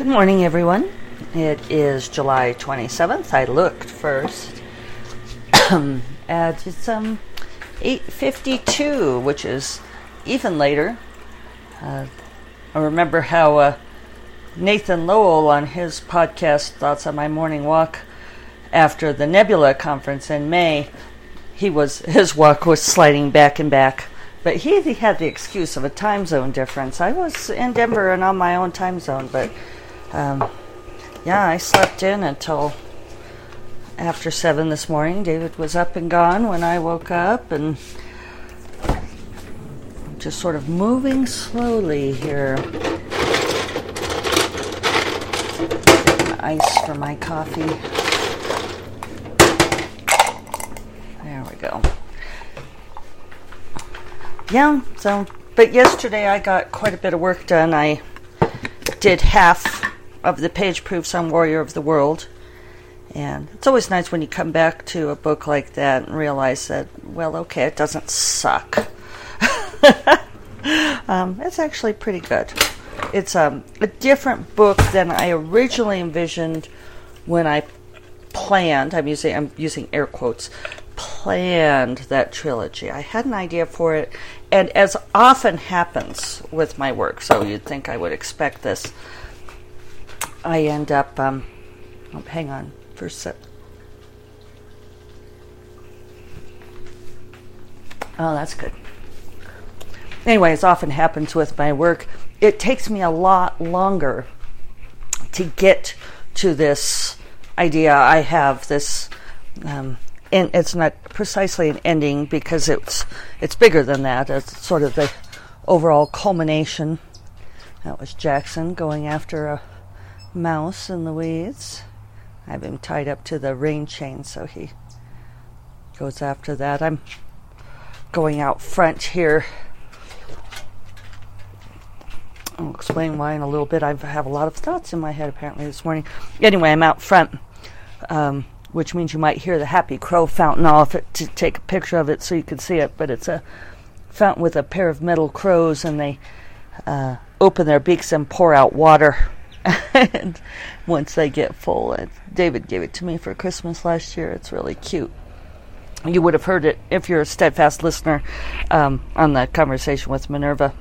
Good morning, everyone. It is July 27th. I looked first at it's um 8:52, which is even later. Uh, I remember how uh, Nathan Lowell on his podcast Thoughts on My Morning Walk after the Nebula conference in May, he was his walk was sliding back and back. But he, he had the excuse of a time zone difference. I was in Denver and on my own time zone, but um, yeah, I slept in until after seven this morning. David was up and gone when I woke up, and just sort of moving slowly here. Ice for my coffee. There we go. Yeah, so, but yesterday I got quite a bit of work done. I did half of the page proofs on Warrior of the World. And it's always nice when you come back to a book like that and realize that, well, okay, it doesn't suck. um, it's actually pretty good. It's um, a different book than I originally envisioned when I planned. I'm using I'm using air quotes. Planned that trilogy. I had an idea for it, and as often happens with my work, so you'd think I would expect this. I end up. Um, oh, hang on for a sec. Oh, that's good. Anyway, as often happens with my work, it takes me a lot longer to get to this idea. I have this, um, and it's not precisely an ending because it's it's bigger than that. It's sort of the overall culmination. That was Jackson going after a mouse in the weeds. I have him tied up to the rain chain, so he goes after that. I'm going out front here. I'll explain why in a little bit. I have a lot of thoughts in my head apparently this morning. Anyway, I'm out front, um, which means you might hear the Happy Crow fountain. off it to take a picture of it so you can see it, but it's a fountain with a pair of metal crows, and they uh, open their beaks and pour out water and once they get full, David gave it to me for Christmas last year. It's really cute. You would have heard it if you're a steadfast listener um, on the conversation with Minerva.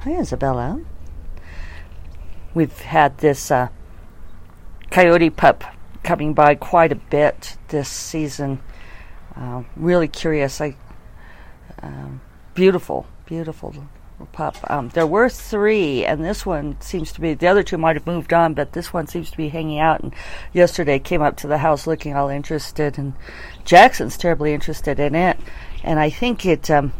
Hi, Isabella. We've had this uh, coyote pup coming by quite a bit this season. Uh, really curious. I um, beautiful, beautiful pup. Um, there were three, and this one seems to be. The other two might have moved on, but this one seems to be hanging out. And yesterday came up to the house looking all interested, and Jackson's terribly interested in it. And I think it. Um,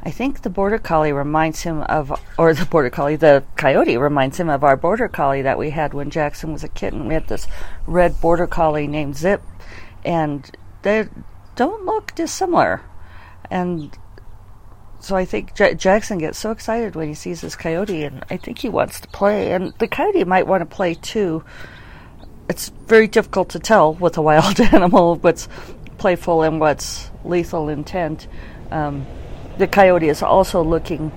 I think the border collie reminds him of, or the border collie, the coyote reminds him of our border collie that we had when Jackson was a kitten. We had this red border collie named Zip, and they don't look dissimilar. And so I think J- Jackson gets so excited when he sees this coyote, and I think he wants to play. And the coyote might want to play too. It's very difficult to tell with a wild animal what's playful and what's lethal intent. Um, the coyote is also looking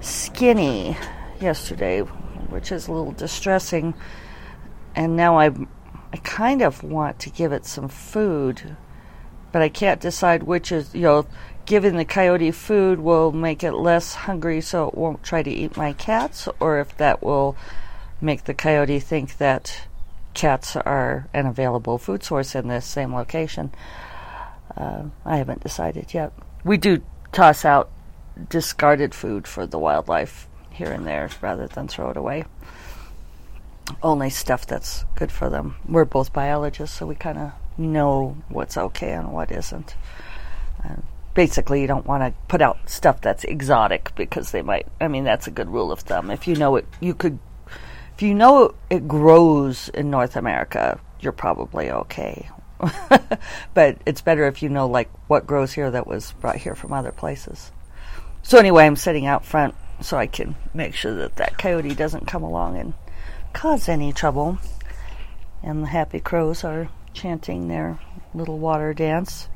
skinny yesterday, which is a little distressing. And now I, I kind of want to give it some food, but I can't decide which is you know giving the coyote food will make it less hungry so it won't try to eat my cats, or if that will make the coyote think that cats are an available food source in this same location. Uh, I haven't decided yet. We do toss out discarded food for the wildlife here and there rather than throw it away. Only stuff that's good for them. We're both biologists, so we kind of know what's okay and what isn't. Basically you don't want to put out stuff that's exotic because they might I mean that's a good rule of thumb. If you know it you could if you know it grows in North America, you're probably okay. but it's better if you know like what grows here that was brought here from other places. So anyway, I'm sitting out front so I can make sure that that coyote doesn't come along and cause any trouble. And the happy crows are chanting their little water dance.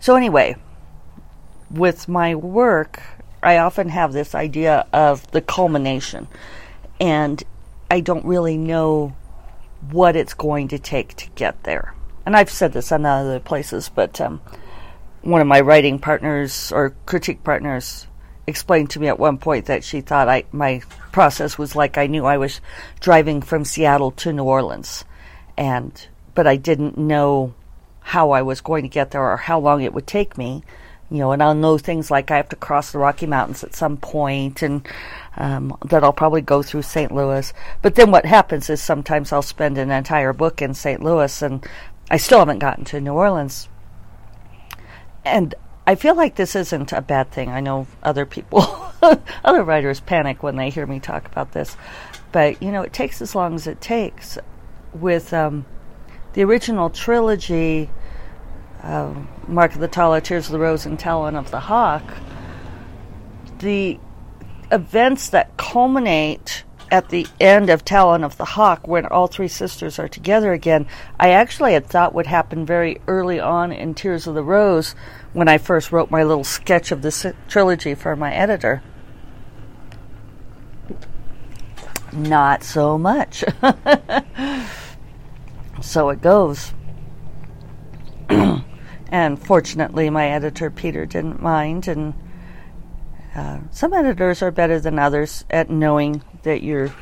So, anyway, with my work, I often have this idea of the culmination. and I don't really know what it's going to take to get there. And I've said this on other places, but um, one of my writing partners or critique partners explained to me at one point that she thought I my process was like I knew I was driving from Seattle to New Orleans, and but I didn't know how I was going to get there or how long it would take me. You know, and I'll know things like I have to cross the Rocky Mountains at some point, and um, that I'll probably go through St. Louis. But then what happens is sometimes I'll spend an entire book in St. Louis, and I still haven't gotten to New Orleans. And I feel like this isn't a bad thing. I know other people, other writers panic when they hear me talk about this, but you know, it takes as long as it takes. With um, the original trilogy, uh, Mark of the Tala, Tears of the Rose, and Talon of the Hawk, the events that culminate at the end of Talon of the Hawk, when all three sisters are together again, I actually had thought would happen very early on in Tears of the Rose when I first wrote my little sketch of this trilogy for my editor. Not so much. so it goes. and fortunately, my editor Peter didn't mind, and uh, some editors are better than others at knowing that you're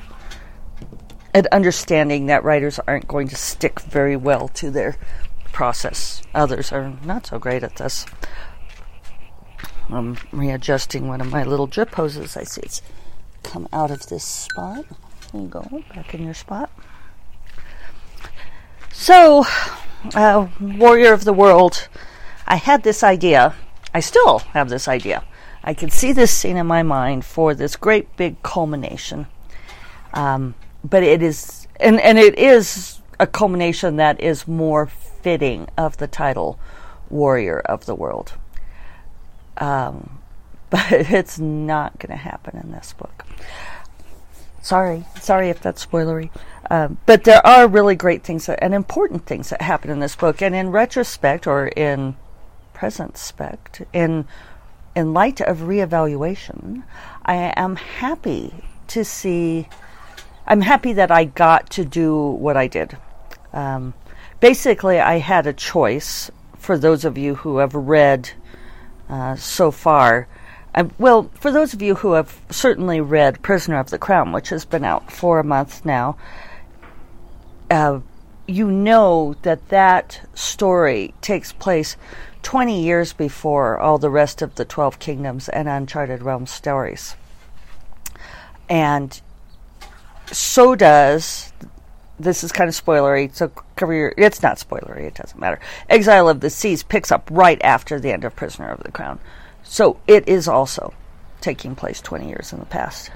at understanding that writers aren't going to stick very well to their process. Others are not so great at this. I'm readjusting one of my little drip hoses. I see it's come out of this spot. There you go, back in your spot. So, uh, Warrior of the World, I had this idea. I still have this idea I can see this scene in my mind for this great big culmination. Um, but it is, and, and it is a culmination that is more fitting of the title Warrior of the World. Um, but it's not going to happen in this book. Sorry, sorry if that's spoilery. Um, but there are really great things that, and important things that happen in this book. And in retrospect, or in present spect, in in light of reevaluation, I am happy to see. I'm happy that I got to do what I did. Um, basically, I had a choice for those of you who have read uh, so far. Uh, well, for those of you who have certainly read Prisoner of the Crown, which has been out for a month now, uh, you know that that story takes place 20 years before all the rest of the 12 Kingdoms and Uncharted Realms stories. And so does, this is kind of spoilery, so cover your, it's not spoilery, it doesn't matter. Exile of the Seas picks up right after the end of Prisoner of the Crown. So it is also taking place 20 years in the past.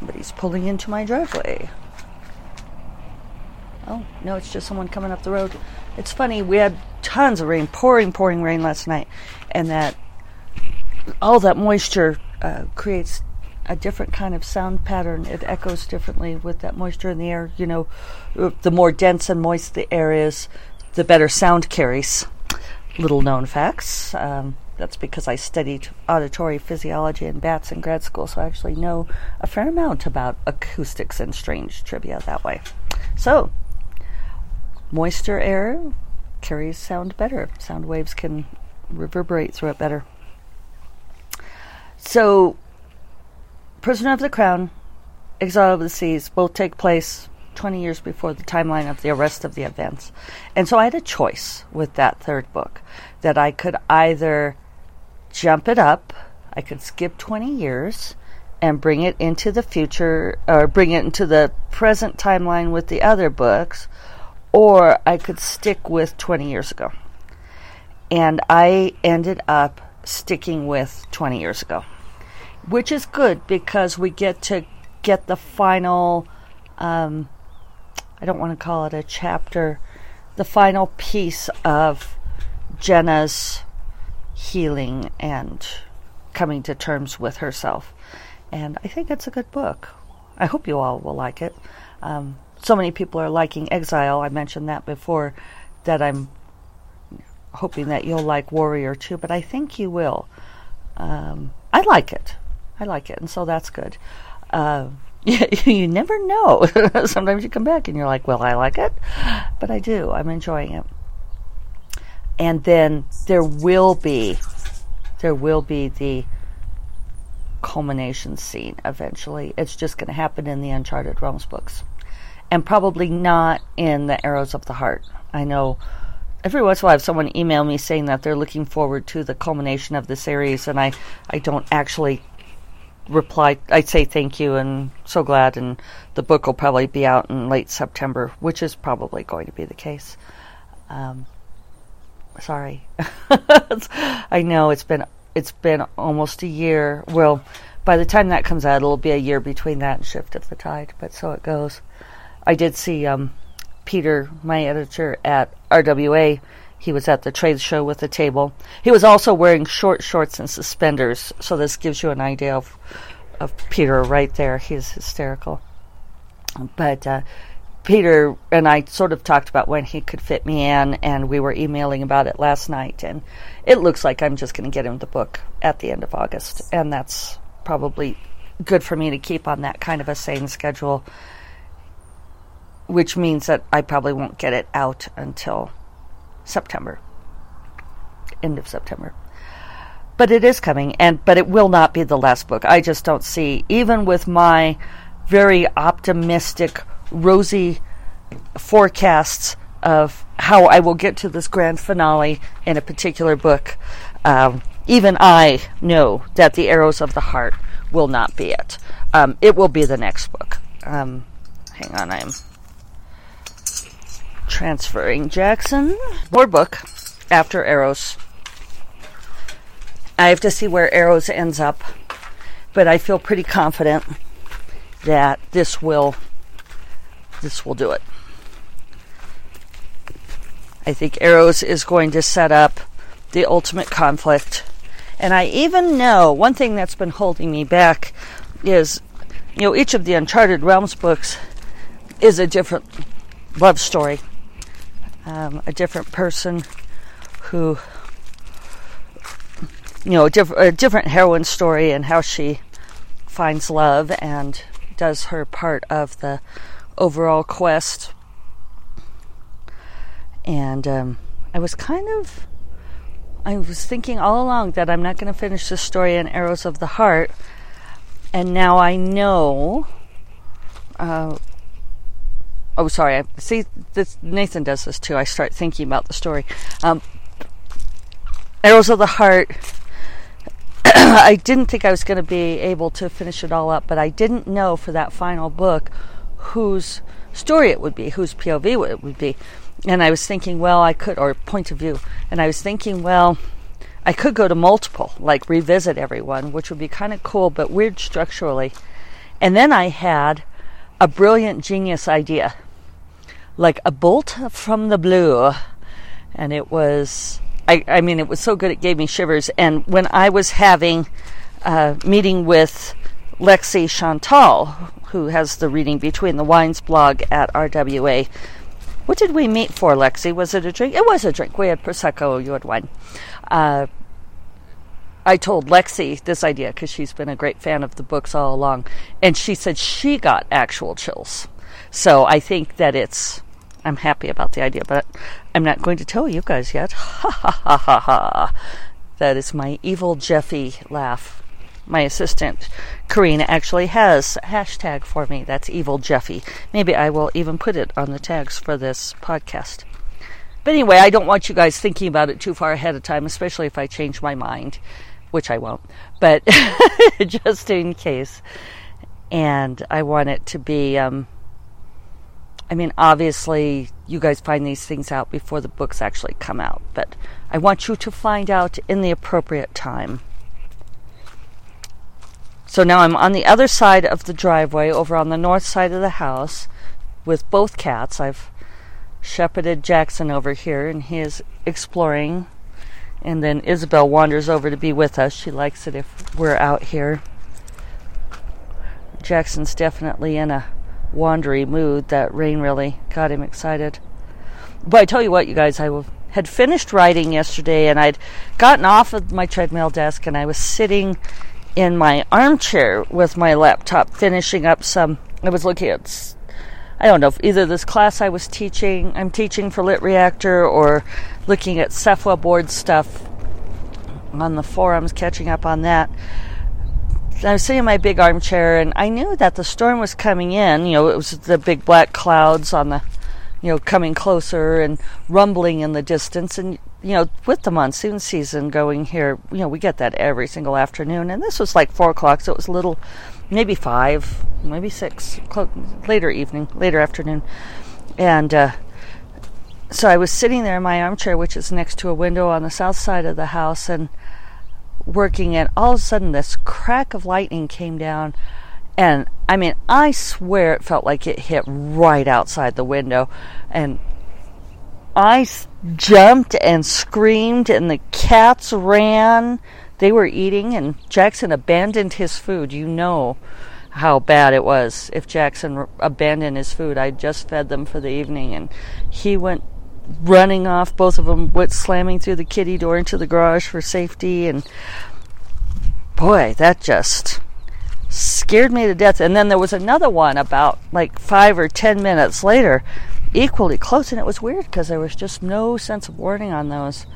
Somebody's pulling into my driveway. Oh, no, it's just someone coming up the road. It's funny, we had tons of rain, pouring, pouring rain last night, and that all that moisture uh, creates a different kind of sound pattern. It echoes differently with that moisture in the air. You know, the more dense and moist the air is, the better sound carries. Little known facts. Um, that's because I studied auditory physiology in bats in grad school, so I actually know a fair amount about acoustics and strange trivia that way. So, moisture air carries sound better. Sound waves can reverberate through it better. So, Prisoner of the Crown, Exile of the Seas both take place 20 years before the timeline of the arrest of the events. And so I had a choice with that third book that I could either jump it up, I could skip 20 years and bring it into the future or bring it into the present timeline with the other books, or I could stick with 20 years ago. And I ended up sticking with 20 years ago, which is good because we get to get the final, um, I don't want to call it a chapter, the final piece of Jenna's healing and coming to terms with herself. And I think it's a good book. I hope you all will like it. Um, so many people are liking Exile. I mentioned that before, that I'm hoping that you'll like Warrior too, but I think you will. Um, I like it. I like it, and so that's good. Uh, you, you never know. Sometimes you come back and you're like, well, I like it, but I do. I'm enjoying it. And then there will be, there will be the culmination scene eventually. It's just going to happen in the Uncharted Realms books. And probably not in the Arrows of the Heart. I know every once in a while I have someone email me saying that they're looking forward to the culmination of the series, and I, I don't actually reply. I say thank you and so glad, and the book will probably be out in late September, which is probably going to be the case. Um, sorry, I know it's been it's been almost a year. Well, by the time that comes out, it'll be a year between that and Shift of the Tide, but so it goes. I did see um, Peter, my editor at RWA. He was at the trade show with a table. He was also wearing short shorts and suspenders, so this gives you an idea of of Peter right there. He's hysterical. But uh, Peter and I sort of talked about when he could fit me in, and we were emailing about it last night. And it looks like I'm just going to get him the book at the end of August, and that's probably good for me to keep on that kind of a sane schedule, which means that I probably won't get it out until September, end of September. But it is coming, and but it will not be the last book. I just don't see, even with my very optimistic rosy forecasts of how I will get to this grand finale in a particular book. Um, even I know that the arrows of the heart will not be it. Um, it will be the next book. Um, hang on, I'm transferring Jackson. More book after arrows. I have to see where arrows ends up, but I feel pretty confident that this will this will do it. I think Arrows is going to set up the ultimate conflict. And I even know one thing that's been holding me back is, you know, each of the Uncharted Realms books is a different love story. Um, a different person who, you know, diff- a different heroine story and how she finds love and does her part of the overall quest. And um, I was kind of, I was thinking all along that I'm not going to finish the story in Arrows of the Heart. And now I know. Uh, oh, sorry. I see. This, Nathan does this too. I start thinking about the story. Um, Arrows of the Heart. I didn't think I was going to be able to finish it all up, but I didn't know for that final book whose story it would be, whose POV it would be. And I was thinking, well, I could, or point of view. And I was thinking, well, I could go to multiple, like revisit everyone, which would be kind of cool, but weird structurally. And then I had a brilliant genius idea, like a bolt from the blue. And it was, I, I mean, it was so good it gave me shivers. And when I was having a meeting with Lexi Chantal, who has the Reading Between the Wines blog at RWA. What did we meet for, Lexi? Was it a drink? It was a drink. We had Prosecco, you had wine. Uh, I told Lexi this idea because she's been a great fan of the books all along, and she said she got actual chills. So I think that it's. I'm happy about the idea, but I'm not going to tell you guys yet. Ha ha ha ha ha. That is my evil Jeffe laugh my assistant Karina actually has a hashtag for me. That's Evil Jeffe. Maybe I will even put it on the tags for this podcast. But anyway, I don't want you guys thinking about it too far ahead of time, especially if I change my mind, which I won't. But just in case. And I want it to be. Um, I mean, obviously, you guys find these things out before the books actually come out, but I want you to find out in the appropriate time. So now I'm on the other side of the driveway, over on the north side of the house, with both cats. I've shepherded Jackson over here, and he is exploring. And then Isabel wanders over to be with us. She likes it if we're out here. Jackson's definitely in a wandery mood. That rain really got him excited. But I tell you what, you guys, I had finished writing yesterday, and I'd gotten off of my treadmill desk, and I was sitting in my armchair with my laptop, finishing up some. I was looking at, I don't know, if either this class I was teaching, I'm teaching for LitReactor, or looking at SFWA board stuff on the forums, catching up on that. I was sitting in my big armchair, and I knew that the storm was coming in. You know, it was the big black clouds on the, you know, coming closer and rumbling in the distance. And you know, with the monsoon season going here, you know, we get that every single afternoon. And this was like four o'clock, so it was a little, maybe five, maybe six, later evening, later afternoon. And uh, so I was sitting there in my armchair, which is next to a window on the south side of the house, and working, and all of a sudden this crack of lightning came down. And I mean, I swear it felt like it hit right outside the window. And I jumped and screamed, and the cats ran. They were eating, and Jackson abandoned his food. You know how bad it was if Jackson abandoned his food. I just fed them for the evening, and he went running off. Both of them went slamming through the kitty door into the garage for safety. And boy, that just scared me to death. And then there was another one about like five or ten minutes later, equally close. And it was weird because there was just no sense of warning on those.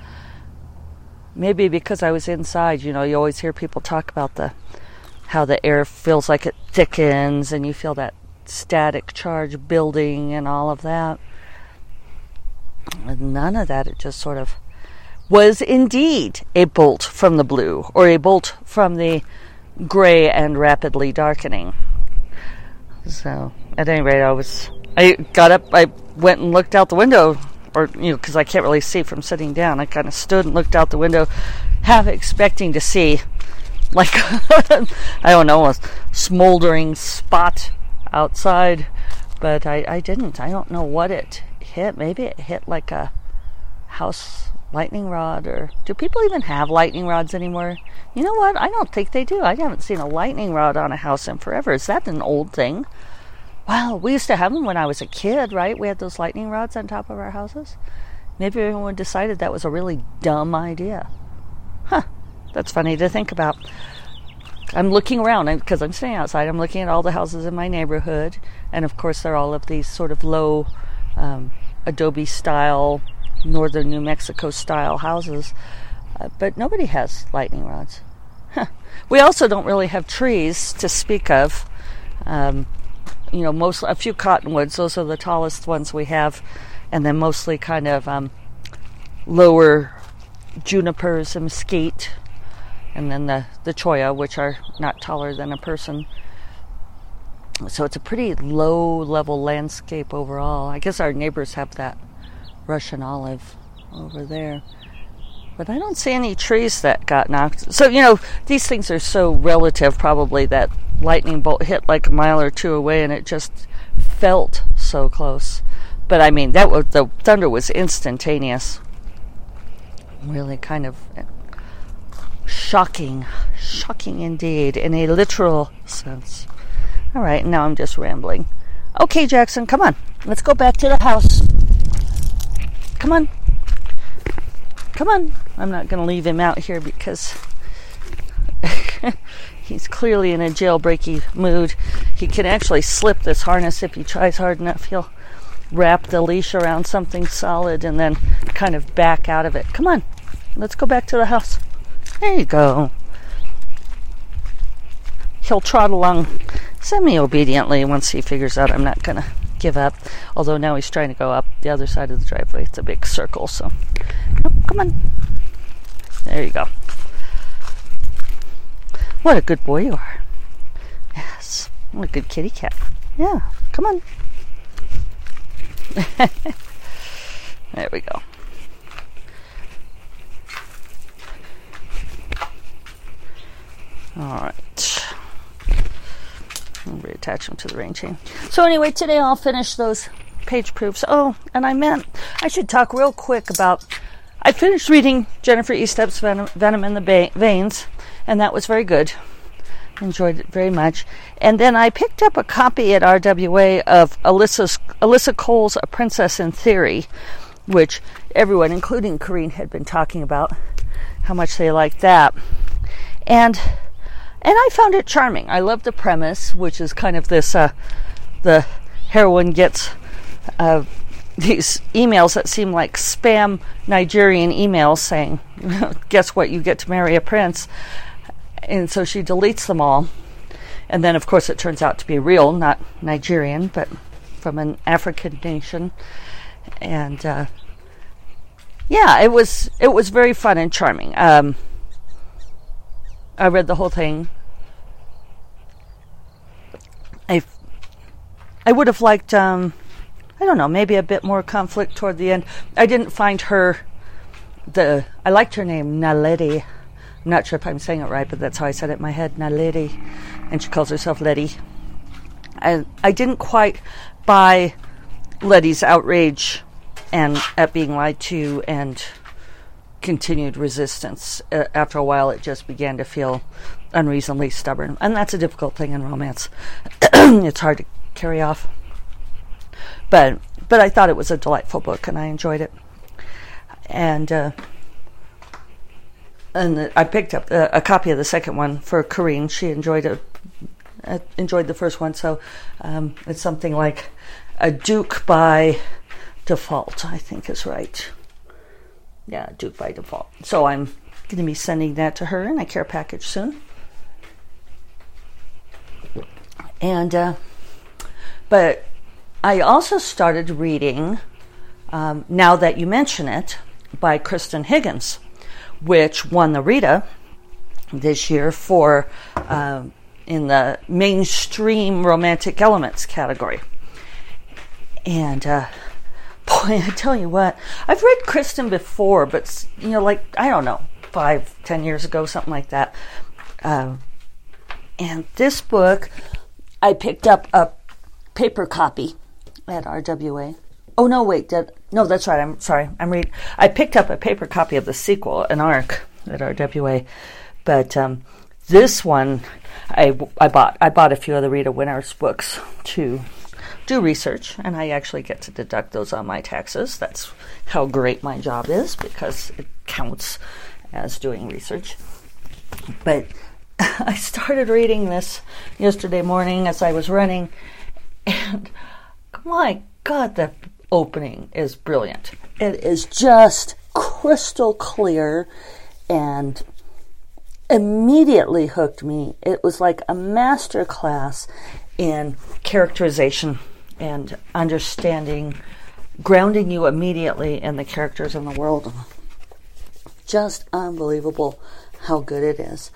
Maybe because I was inside, you know, you always hear people talk about the how the air feels like it thickens and you feel that static charge building and all of that none of that. It just sort of was indeed a bolt from the blue or a bolt from the gray and rapidly darkening. So, at any rate, I was. I got up, I went and looked out the window, or, you know, because I can't really see from sitting down. I kind of stood and looked out the window, half expecting to see, like, I don't know, a smoldering spot outside, but I, I didn't. I don't know what it hit. Maybe it hit like a house lightning rod or do people even have lightning rods anymore? You know what? I don't think they do. I haven't seen a lightning rod on a house in forever. Is that an old thing? Well, we used to have them when I was a kid, right? We had those lightning rods on top of our houses. Maybe everyone decided that was a really dumb idea. Huh. That's funny to think about. I'm looking around because I'm staying outside. I'm looking at all the houses in my neighborhood, and of course, they're all of these sort of low um, adobe style, northern New Mexico style houses. Uh, but nobody has lightning rods. Huh. We also don't really have trees to speak of. Um, you know, most a few cottonwoods. Those are the tallest ones we have, and then mostly kind of um, lower junipers and mesquite, and then the the cholla, which are not taller than a person. So it's a pretty low level landscape overall. I guess our neighbors have that Russian olive over there. But I don't see any trees that got knocked. So, you know, these things are so relative, probably, that lightning bolt hit like a mile or two away and it just felt so close. But I mean, that was the thunder was instantaneous. Really kind of shocking, shocking indeed, in a literal sense. All right, now I'm just rambling. Okay, Jackson, come on. Let's go back to the house. Come on. Come on. I'm not going to leave him out here because he's clearly in a jailbreaky mood. He can actually slip this harness if he tries hard enough. He'll wrap the leash around something solid and then kind of back out of it. Come on. Let's go back to the house. There you go. He'll trot along semi obediently once he figures out I'm not going to give up. Although now he's trying to go up the other side of the driveway. It's a big circle, so. Oh, come on. There you go. What a good boy you are. Yes. What a good kitty cat. Yeah. Come on. there we go. All right. I'll reattach them to the rain chain. So anyway, today I'll finish those page proofs. Oh, and I meant I should talk real quick about. I finished reading Jennifer Estep's Venom, Venom in the ba- Veins, and that was very good. Enjoyed it very much. And then I picked up a copy at RWA of Alyssa's, Alyssa Cole's A Princess in Theory, which everyone, including Corrine, had been talking about how much they liked that. And and I found it charming. I love the premise, which is kind of this: uh, the heroine gets uh, these emails that seem like spam Nigerian emails saying, "Guess what? You get to marry a prince," and so she deletes them all. And then, of course, it turns out to be real, not Nigerian, but from an African nation. And uh, yeah, it was it was very fun and charming. Um, I read the whole thing. I I would have liked um, I don't know maybe a bit more conflict toward the end. I didn't find her the I liked her name Naledi. I'm not sure if I'm saying it right, but that's how I said it in my head, Now, Naledi, and she calls herself Letty. And I didn't quite buy Letty's outrage and at being lied to and continued resistance. Uh, after a while, it just began to feel unreasonably stubborn, and that's a difficult thing in romance. it's hard to carry off, but but I thought it was a delightful book, and I enjoyed it. And uh, and I picked up a, a, copy of the second one for Corrine. She enjoyed it. Uh, enjoyed the first one, so um, it's something like a Duke by default, I think is right. Yeah, Duke by default. So I'm going to be sending that to her in a care package soon. And, uh, but I also started reading, um, now that you mention it, by Kristan Higgins, which won the Rita this year for uh, in the mainstream romantic elements category. And uh, boy, I tell you what, I've read Kristan before, but you know, like I don't know, five, ten years ago, something like that. Uh, and this book, I picked up a paper copy at RWA. Oh no, wait, that, no, that's right. I'm sorry. I'm read. I picked up a paper copy of the sequel, an arc, at RWA, but um, this one I, I bought. I bought a few of the Rita Winners books to do research, and I actually get to deduct those on my taxes. That's how great my job is because it counts as doing research. But I started reading this yesterday morning as I was running, and my God, the opening is brilliant. It is just crystal clear and immediately hooked me. It was like a master class in characterization and understanding, grounding you immediately in the characters in the world. Just unbelievable how good it is.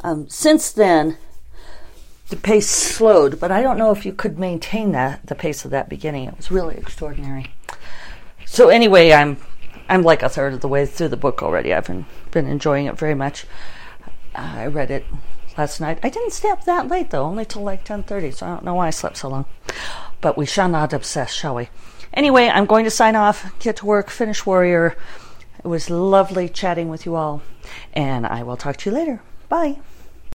Um, since then, the pace slowed, but I don't know if you could maintain that the pace of that beginning. It was really extraordinary. So anyway, I'm I'm like a third of the way through the book already. I've been been enjoying it very much. Uh, I read it last night. I didn't stay up that late though, only till like 10:30, so I don't know why I slept so long. But we shall not obsess, shall we? Anyway, I'm going to sign off, get to work, finish Warrior. It was lovely chatting with you all, and I will talk to you later. Bye.